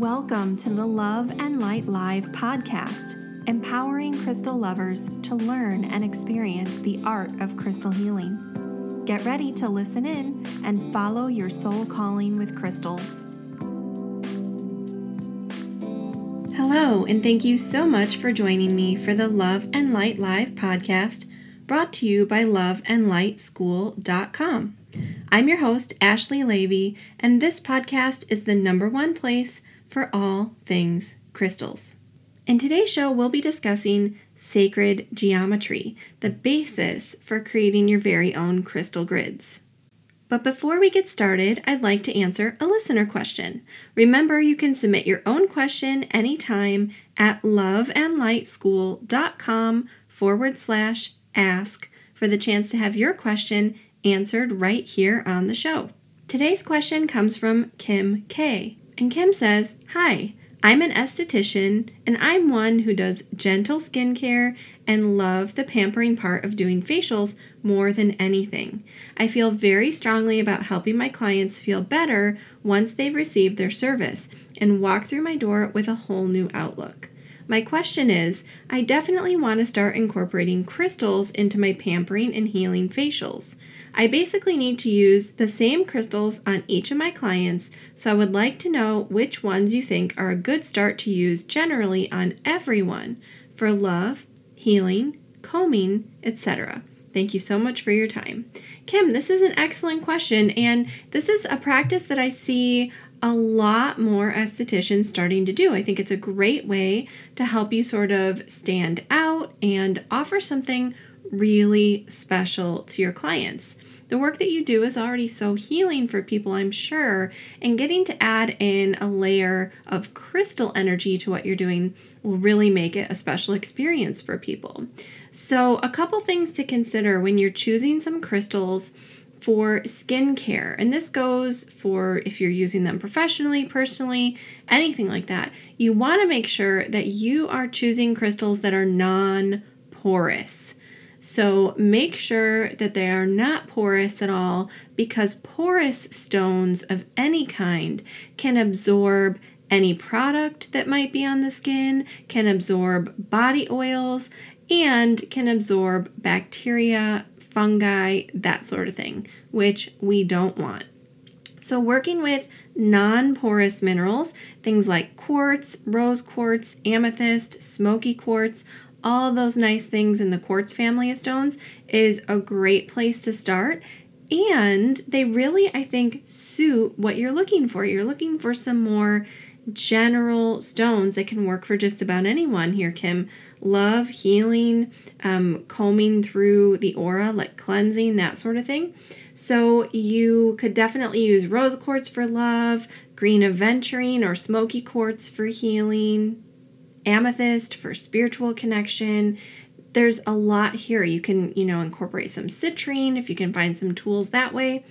Welcome to the Love and Light Live podcast, empowering crystal lovers to learn and experience the art of crystal healing. Get ready to listen in and follow your soul calling with crystals. Hello, and thank you so much for joining me for the Love and Light Live podcast brought to you by loveandlightschool.com. I'm your host, Ashley Leavy, and this podcast is the number one place for all things crystals. In today's show, we'll be discussing sacred geometry, the basis for creating your very own crystal grids. But before we get started, I'd like to answer a listener question. Remember, you can submit your own question anytime at loveandlightschool.com forward slash ask for the chance to have your question answered right here on the show. Today's question comes from Kim K. And Kim says, Hi, I'm an esthetician and I'm one who does gentle skincare and love the pampering part of doing facials more than anything. I feel very strongly about helping my clients feel better once they've received their service and walk through my door with a whole new outlook. My question is I definitely want to start incorporating crystals into my pampering and healing facials. I basically need to use the same crystals on each of my clients, so I would like to know which ones you think are a good start to use generally on everyone for love, healing, combing, etc. Thank you so much for your time. Kim, this is an excellent question, and this is a practice that I see a lot more estheticians starting to do. I think it's a great way to help you sort of stand out and offer something really special to your clients. The work that you do is already so healing for people, I'm sure, and getting to add in a layer of crystal energy to what you're doing will really make it a special experience for people. So, a couple things to consider when you're choosing some crystals for skincare. And this goes for if you're using them professionally, personally, anything like that. You want to make sure that you are choosing crystals that are non porous. So make sure that they are not porous at all because porous stones of any kind can absorb any product that might be on the skin, can absorb body oils, and can absorb bacteria, fungi, that sort of thing, which we don't want. So, working with non porous minerals, things like quartz, rose quartz, amethyst, smoky quartz, all those nice things in the quartz family of stones is a great place to start. And they really, I think, suit what you're looking for. You're looking for some more general stones that can work for just about anyone here, Kim. Love, healing, um, combing through the aura, like cleansing, that sort of thing. So you could definitely use rose quartz for love, green aventurine or smoky quartz for healing, amethyst for spiritual connection. There's a lot here. You can, you know, incorporate some citrine if you can find some tools that way.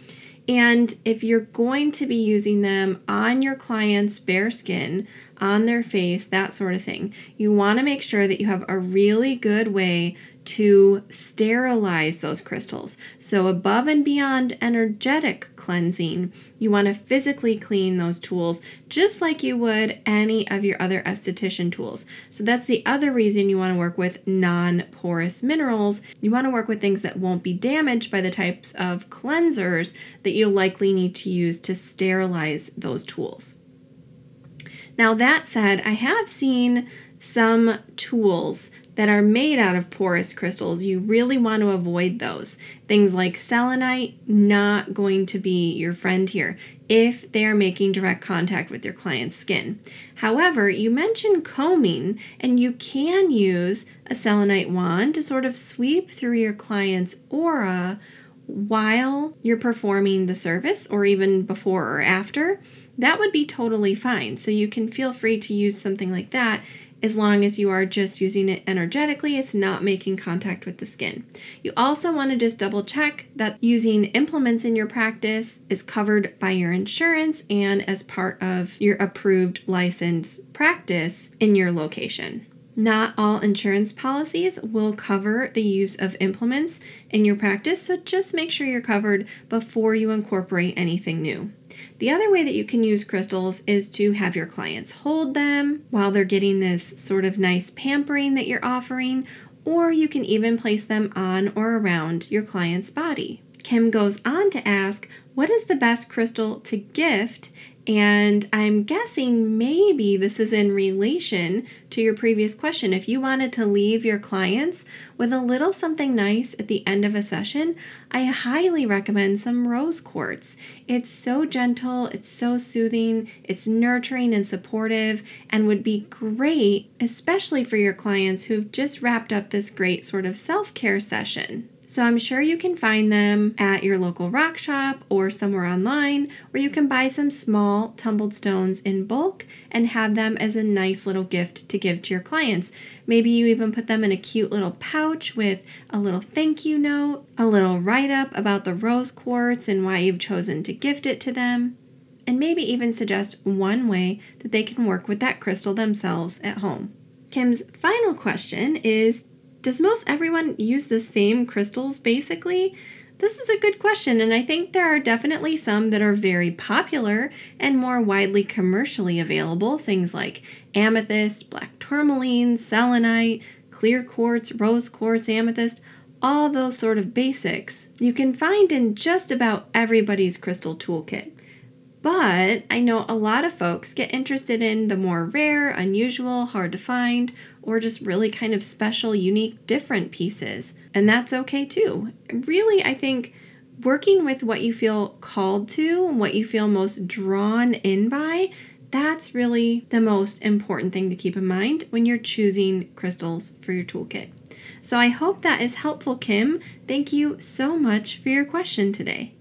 And if you're going to be using them on your client's bare skin, on their face, that sort of thing, you want to make sure that you have a really good way to sterilize those crystals. So, above and beyond energetic cleansing, you want to physically clean those tools just like you would any of your other esthetician tools. So, that's the other reason you want to work with non porous minerals. You want to work with things that won't be damaged by the types of cleansers that you'll likely need to use to sterilize those tools. Now, that said, I have seen some tools that are made out of porous crystals, you really want to avoid those. Things like selenite, not going to be your friend here if they are making direct contact with your client's skin. However, you mentioned combing, and you can use a selenite wand to sort of sweep through your client's aura while you're performing the service or even before or after. That would be totally fine. So you can feel free to use something like that as long as you are just using it energetically, it's not making contact with the skin. You also want to just double check that using implements in your practice is covered by your insurance and as part of your approved license practice in your location. Not all insurance policies will cover the use of implements in your practice, so just make sure you're covered before you incorporate anything new. The other way that you can use crystals is to have your clients hold them while they're getting this sort of nice pampering that you're offering, or you can even place them on or around your client's body. Kim goes on to ask, What is the best crystal to gift and I'm guessing maybe this is in relation to your previous question. If you wanted to leave your clients with a little something nice at the end of a session, I highly recommend some rose quartz. It's so gentle, it's so soothing, it's nurturing and supportive, and would be great, especially for your clients who've just wrapped up this great sort of self care session. So I'm sure you can find them at your local rock shop or somewhere online where you can buy some small tumbled stones in bulk and have them as a nice little gift to give to your clients. Maybe you even put them in a cute little pouch with a little thank you note, a little write up about the rose quartz and why you've chosen to gift it to them and maybe even suggest one way that they can work with that crystal themselves at home. Kim's final question is does most everyone use the same crystals basically? This is a good question, and I think there are definitely some that are very popular and more widely commercially available. Things like amethyst, black tourmaline, selenite, clear quartz, rose quartz, amethyst, all those sort of basics you can find in just about everybody's crystal toolkit. But I know a lot of folks get interested in the more rare, unusual, hard to find, or just really kind of special, unique, different pieces. And that's okay too. Really, I think working with what you feel called to, what you feel most drawn in by, that's really the most important thing to keep in mind when you're choosing crystals for your toolkit. So I hope that is helpful, Kim. Thank you so much for your question today.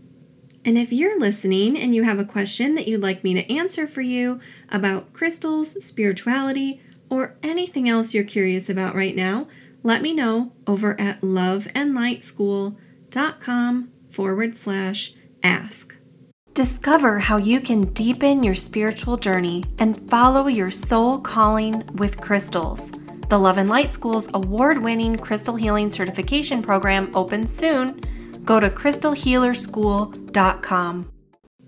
And if you're listening and you have a question that you'd like me to answer for you about crystals, spirituality, or anything else you're curious about right now, let me know over at loveandlightschool.com forward slash ask. Discover how you can deepen your spiritual journey and follow your soul calling with crystals. The Love and Light School's award winning crystal healing certification program opens soon go to crystalhealerschool.com.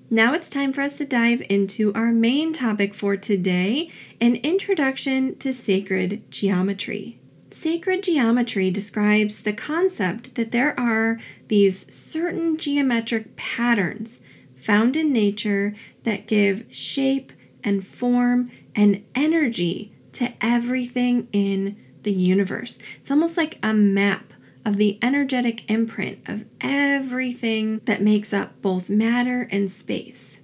Now it's time for us to dive into our main topic for today an introduction to sacred geometry. Sacred geometry describes the concept that there are these certain geometric patterns found in nature that give shape and form and energy to everything in the universe. It's almost like a map of the energetic imprint of everything that makes up both matter and space.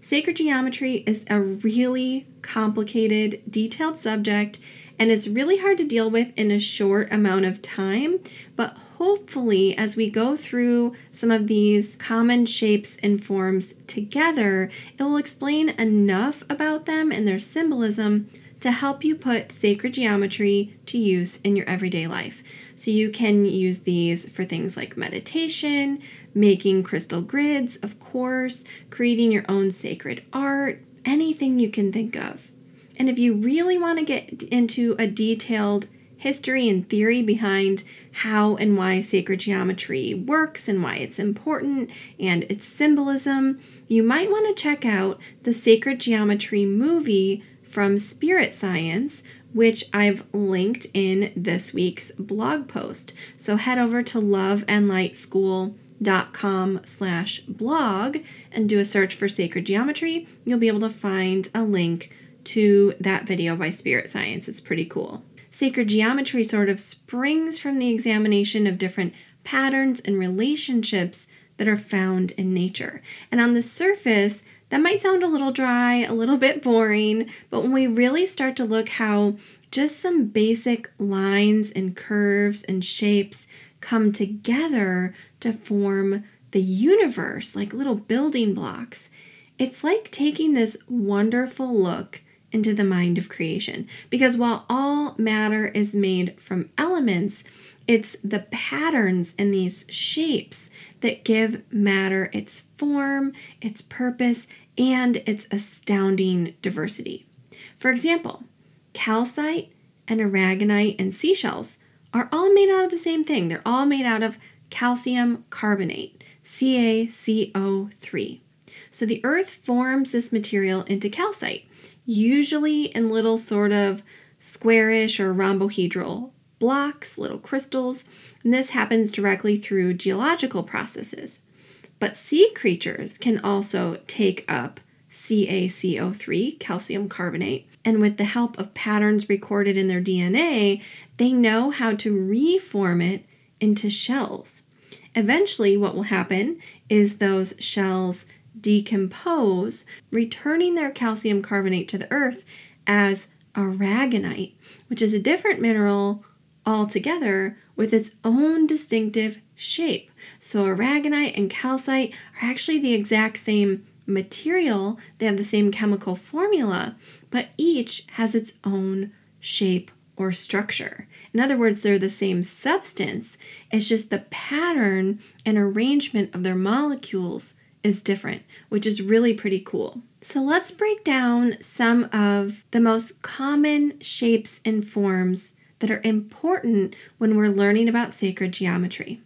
Sacred geometry is a really complicated, detailed subject, and it's really hard to deal with in a short amount of time. But hopefully, as we go through some of these common shapes and forms together, it will explain enough about them and their symbolism to help you put sacred geometry to use in your everyday life. So you can use these for things like meditation, making crystal grids, of course, creating your own sacred art, anything you can think of. And if you really want to get into a detailed history and theory behind how and why sacred geometry works and why it's important and its symbolism, you might want to check out the Sacred Geometry movie from Spirit Science, which I've linked in this week's blog post. So head over to loveandlightschool.com slash blog and do a search for sacred geometry. You'll be able to find a link to that video by Spirit Science. It's pretty cool. Sacred geometry sort of springs from the examination of different patterns and relationships that are found in nature. And on the surface, that might sound a little dry, a little bit boring, but when we really start to look how just some basic lines and curves and shapes come together to form the universe like little building blocks, it's like taking this wonderful look into the mind of creation. Because while all matter is made from elements, it's the patterns and these shapes that give matter its form, its purpose, and its astounding diversity. For example, calcite and aragonite and seashells are all made out of the same thing. They're all made out of calcium carbonate, CaCO3. So the earth forms this material into calcite, usually in little sort of squarish or rhombohedral blocks, little crystals, and this happens directly through geological processes. But sea creatures can also take up CaCO3, calcium carbonate, and with the help of patterns recorded in their DNA, they know how to reform it into shells. Eventually, what will happen is those shells decompose, returning their calcium carbonate to the earth as aragonite, which is a different mineral altogether with its own distinctive shape. So, aragonite and calcite are actually the exact same material, they have the same chemical formula, but each has its own shape or structure. In other words, they're the same substance, it's just the pattern and arrangement of their molecules is different, which is really pretty cool. So let's break down some of the most common shapes and forms that are important when we're learning about sacred geometry.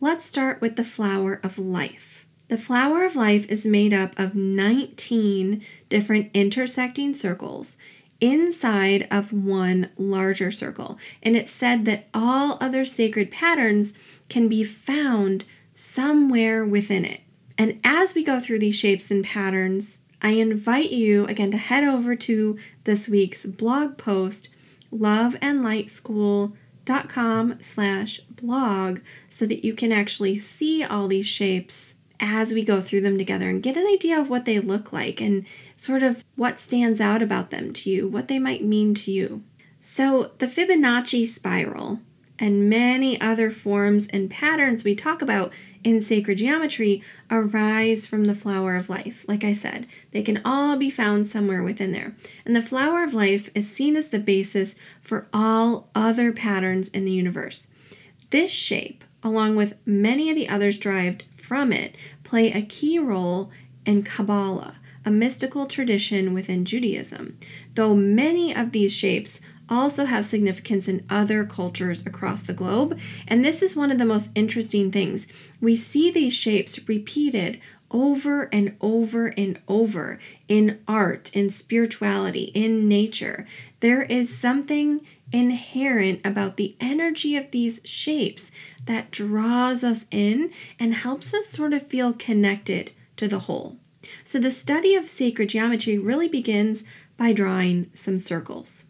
Let's start with the flower of life. The flower of life is made up of 19 different intersecting circles inside of one larger circle. And it's said that all other sacred patterns can be found somewhere within it. And as we go through these shapes and patterns, I invite you again to head over to this week's blog post, loveandlightschool.com slash blog, so that you can actually see all these shapes as we go through them together and get an idea of what they look like and sort of what stands out about them to you, what they might mean to you. So, the Fibonacci spiral and many other forms and patterns we talk about in sacred geometry arise from the flower of life. Like I said, they can all be found somewhere within there. And the flower of life is seen as the basis for all other patterns in the universe. This shape, along with many of the others derived from it, play a key role in Kabbalah, a mystical tradition within Judaism, though many of these shapes also have significance in other cultures across the globe. And this is one of the most interesting things. We see these shapes repeated over and over and over in art, in spirituality, in nature. There is something inherent about the energy of these shapes that draws us in and helps us sort of feel connected to the whole. So, the study of sacred geometry really begins by drawing some circles.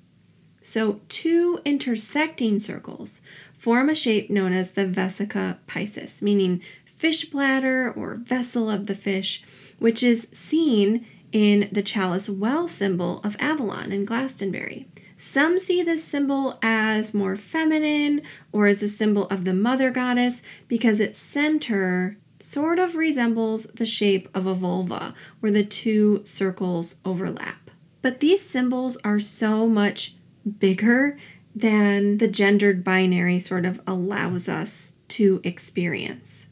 So, two intersecting circles form a shape known as the vesica piscis, meaning fish bladder or vessel of the fish, which is seen in the chalice well symbol of Avalon in Glastonbury. Some see this symbol as more feminine or as a symbol of the mother goddess because its center sort of resembles the shape of a vulva where the two circles overlap. But these symbols are so much bigger than the gendered binary sort of allows us to experience.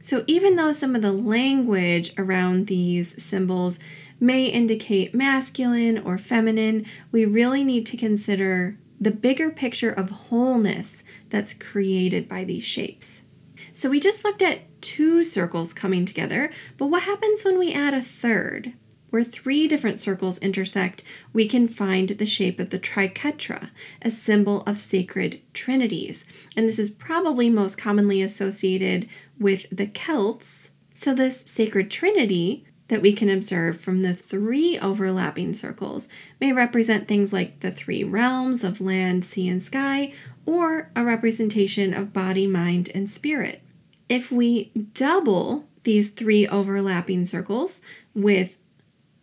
So, even though some of the language around these symbols may indicate masculine or feminine, we really need to consider the bigger picture of wholeness that's created by these shapes. So, we just looked at two circles coming together, but what happens when we add a third? Where three different circles intersect, we can find the shape of the triquetra, a symbol of sacred trinities. And this is probably most commonly associated with the Celts. So, this sacred trinity that we can observe from the three overlapping circles may represent things like the three realms of land, sea, and sky, or a representation of body, mind, and spirit. If we double these three overlapping circles with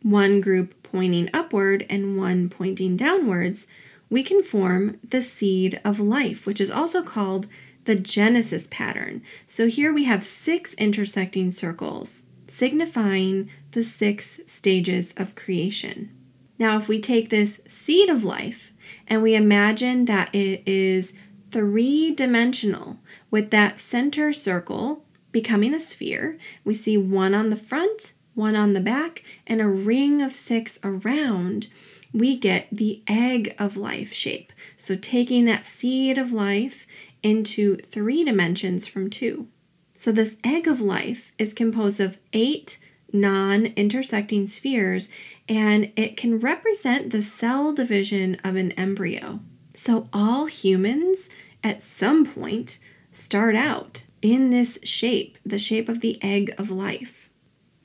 one group pointing upward and one pointing downwards, we can form the seed of life, which is also called the Genesis pattern. So here we have six intersecting circles, signifying the six stages of creation. Now, if we take this seed of life and we imagine that it is three dimensional with that center circle becoming a sphere, we see one on the front, one on the back, and a ring of six around, we get the egg of life shape. So taking that seed of life into three dimensions from two. So this egg of life is composed of eight non intersecting spheres, and it can represent the cell division of an embryo. So, all humans at some point start out in this shape, the shape of the egg of life.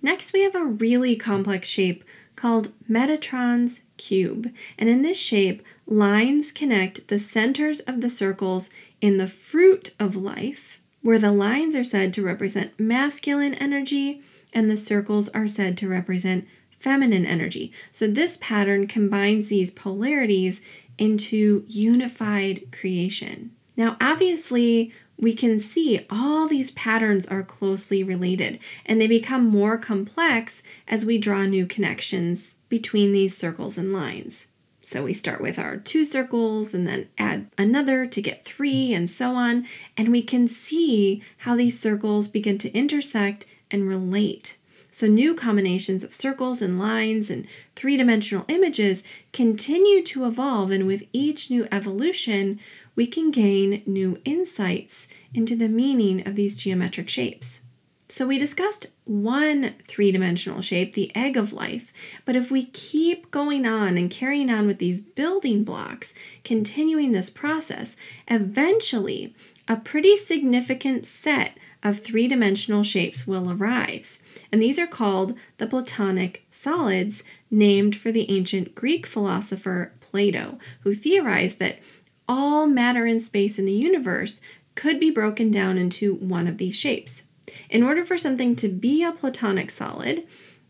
Next, we have a really complex shape called Metatron's cube. And in this shape, lines connect the centers of the circles in the fruit of life, where the lines are said to represent masculine energy and the circles are said to represent feminine energy. So this pattern combines these polarities into unified creation. Now, obviously, we can see all these patterns are closely related and they become more complex as we draw new connections between these circles and lines. So we start with our two circles and then add another to get three and so on. And we can see how these circles begin to intersect and relate. So new combinations of circles and lines and three dimensional images continue to evolve. And with each new evolution, we can gain new insights into the meaning of these geometric shapes. So, we discussed one three dimensional shape, the egg of life, but if we keep going on and carrying on with these building blocks, continuing this process, eventually a pretty significant set of three dimensional shapes will arise. And these are called the Platonic solids, named for the ancient Greek philosopher Plato, who theorized that all matter and space in the universe could be broken down into one of these shapes. In order for something to be a platonic solid,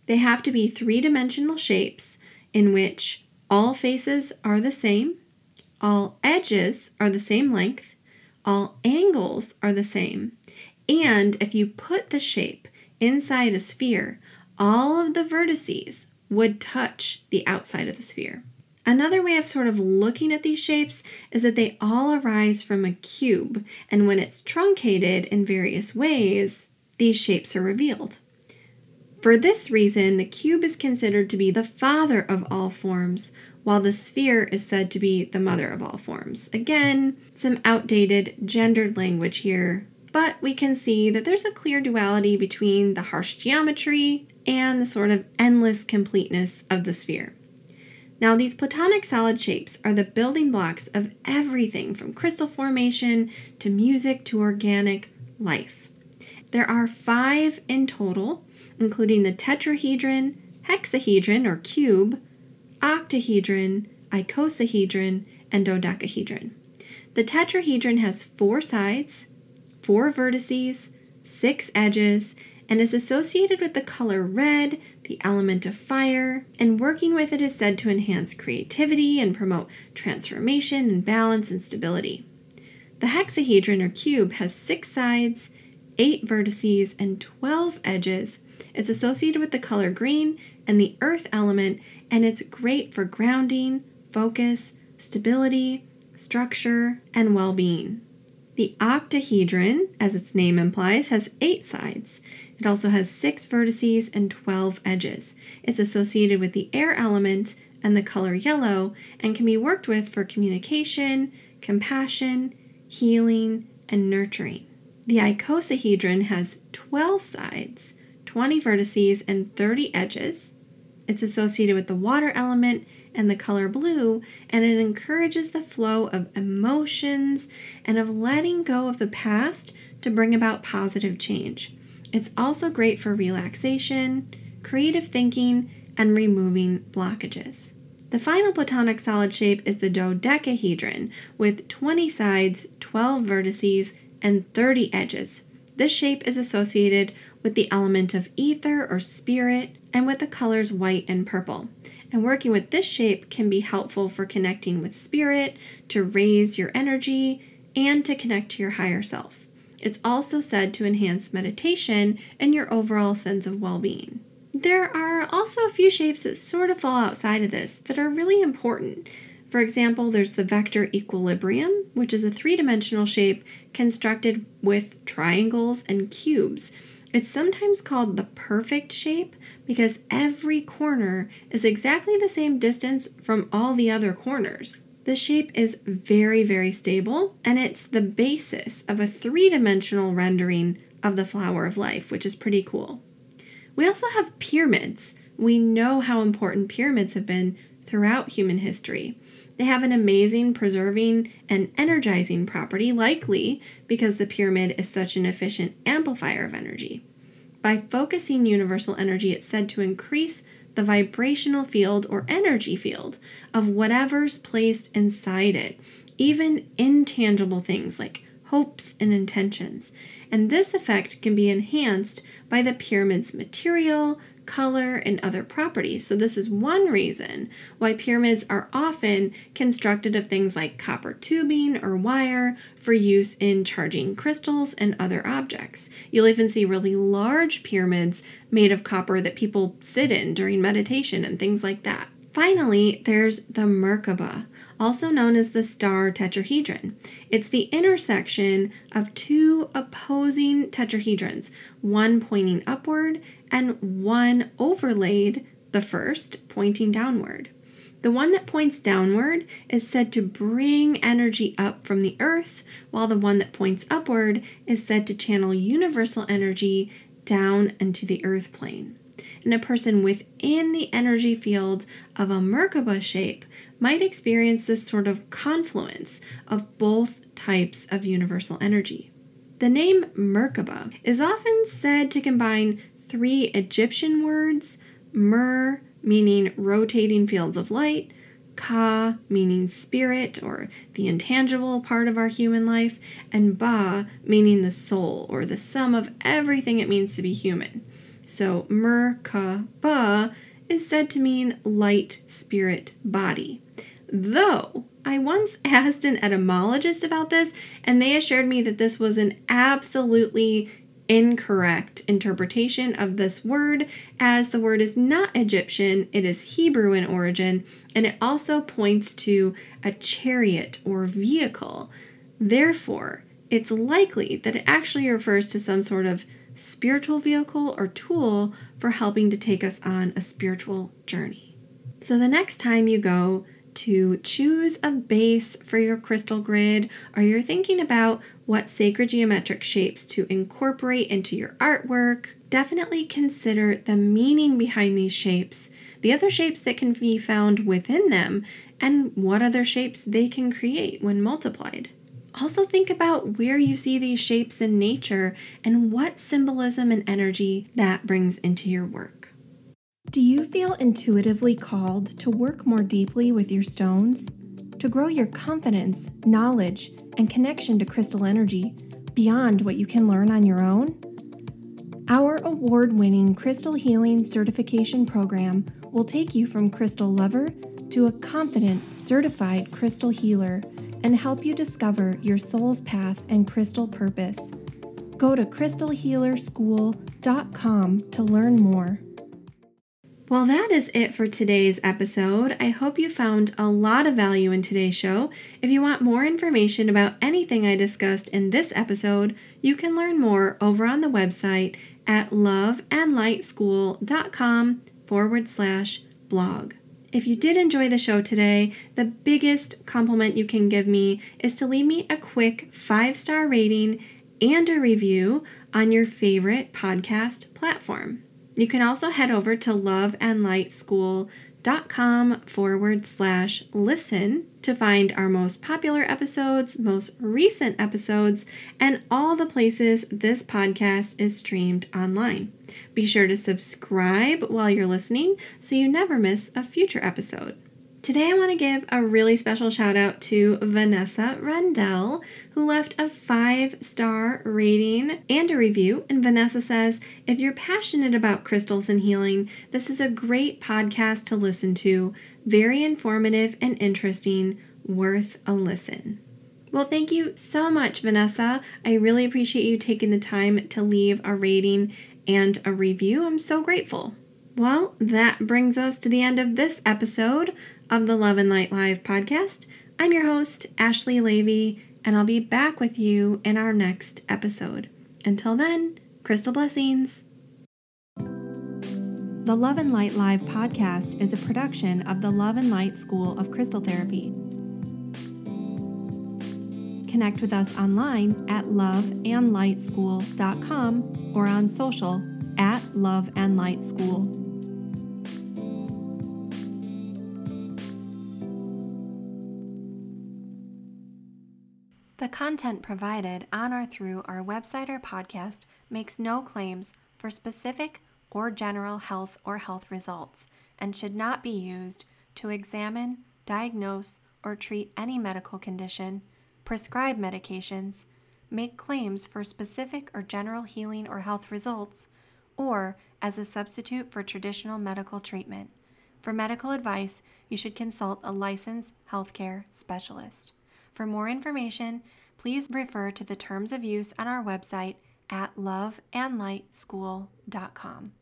they have to be three dimensional shapes in which all faces are the same, all edges are the same length, all angles are the same, and if you put the shape inside a sphere, all of the vertices would touch the outside of the sphere. Another way of sort of looking at these shapes is that they all arise from a cube, and when it's truncated in various ways, these shapes are revealed. For this reason, the cube is considered to be the father of all forms, while the sphere is said to be the mother of all forms. Again, some outdated gendered language here, but we can see that there's a clear duality between the harsh geometry and the sort of endless completeness of the sphere. Now, these platonic solid shapes are the building blocks of everything from crystal formation to music to organic life. There are five in total, including the tetrahedron, hexahedron or cube, octahedron, icosahedron, and dodecahedron. The tetrahedron has four sides, four vertices, six edges, and is associated with the color red, the element of fire, and working with it is said to enhance creativity and promote transformation and balance and stability. The hexahedron or cube has six sides, eight vertices, and 12 edges. It's associated with the color green and the earth element, and it's great for grounding, focus, stability, structure, and well being. The octahedron, as its name implies, has eight sides. It also has six vertices and 12 edges. It's associated with the air element and the color yellow and can be worked with for communication, compassion, healing, and nurturing. The icosahedron has 12 sides, 20 vertices, and 30 edges. It's associated with the water element and the color blue, and it encourages the flow of emotions and of letting go of the past to bring about positive change. It's also great for relaxation, creative thinking, and removing blockages. The final platonic solid shape is the dodecahedron with 20 sides, 12 vertices, and 30 edges. This shape is associated with the element of ether or spirit and with the colors white and purple. And working with this shape can be helpful for connecting with spirit, to raise your energy, and to connect to your higher self. It's also said to enhance meditation and your overall sense of well being. There are also a few shapes that sort of fall outside of this that are really important. For example, there's the vector equilibrium, which is a three dimensional shape constructed with triangles and cubes. It's sometimes called the perfect shape because every corner is exactly the same distance from all the other corners. The shape is very, very stable, and it's the basis of a three dimensional rendering of the flower of life, which is pretty cool. We also have pyramids. We know how important pyramids have been throughout human history. They have an amazing preserving and energizing property, likely because the pyramid is such an efficient amplifier of energy. By focusing universal energy, it's said to increase the vibrational field or energy field of whatever's placed inside it, even intangible things like hopes and intentions. And this effect can be enhanced by the pyramid's material, color, and other properties. So, this is one reason why pyramids are often constructed of things like copper tubing or wire for use in charging crystals and other objects. You'll even see really large pyramids made of copper that people sit in during meditation and things like that. Finally, there's the Merkaba, also known as the star tetrahedron. It's the intersection of two opposing tetrahedrons, one pointing upward and one overlaid, the first pointing downward. The one that points downward is said to bring energy up from the earth, while the one that points upward is said to channel universal energy down into the earth plane and a person within the energy field of a Merkaba shape might experience this sort of confluence of both types of universal energy. The name Merkaba is often said to combine three Egyptian words Mer, meaning rotating fields of light, Ka, meaning spirit or the intangible part of our human life, and Ba, meaning the soul or the sum of everything it means to be human. So Merkaba is said to mean light spirit body. Though I once asked an etymologist about this, and they assured me that this was an absolutely incorrect interpretation of this word, as the word is not Egyptian, it is Hebrew in origin, and it also points to a chariot or vehicle. Therefore, it's likely that it actually refers to some sort of spiritual vehicle or tool for helping to take us on a spiritual journey. So, the next time you go to choose a base for your crystal grid, or you're thinking about what sacred geometric shapes to incorporate into your artwork, definitely consider the meaning behind these shapes, the other shapes that can be found within them, and what other shapes they can create when multiplied. Also, think about where you see these shapes in nature and what symbolism and energy that brings into your work. Do you feel intuitively called to work more deeply with your stones? To grow your confidence, knowledge, and connection to crystal energy beyond what you can learn on your own? Our award winning Crystal Healing Certification Program will take you from crystal lover to a confident, certified crystal healer and help you discover your soul's path and crystal purpose. Go to crystalhealerschool.com to learn more. Well, that is it for today's episode. I hope you found a lot of value in today's show. If you want more information about anything I discussed in this episode, you can learn more over on the website at loveandlightschool.com forward slash blog. If you did enjoy the show today, the biggest compliment you can give me is to leave me a quick five star rating and a review on your favorite podcast platform. You can also head over to loveandlightschool.com forward slash listen to find our most popular episodes, most recent episodes, and all the places this podcast is streamed online. Be sure to subscribe while you're listening so you never miss a future episode. Today, I want to give a really special shout out to Vanessa Rendell, who left a five star rating and a review. And Vanessa says, If you're passionate about crystals and healing, this is a great podcast to listen to. Very informative and interesting, worth a listen. Well, thank you so much, Vanessa. I really appreciate you taking the time to leave a rating and a review. I'm so grateful. Well, that brings us to the end of this episode of the Love and Light Live podcast. I'm your host, Ashley Leavy, and I'll be back with you in our next episode. Until then, crystal blessings. The Love and Light Live podcast is a production of the Love and Light School of Crystal Therapy. Connect with us online at loveandlightschool.com or on social at Love and Light School. Content provided on or through our website or podcast makes no claims for specific or general health or health results and should not be used to examine, diagnose, or treat any medical condition, prescribe medications, make claims for specific or general healing or health results, or as a substitute for traditional medical treatment. For medical advice, you should consult a licensed healthcare specialist. For more information, please refer to the terms of use on our website at loveandlightschool.com.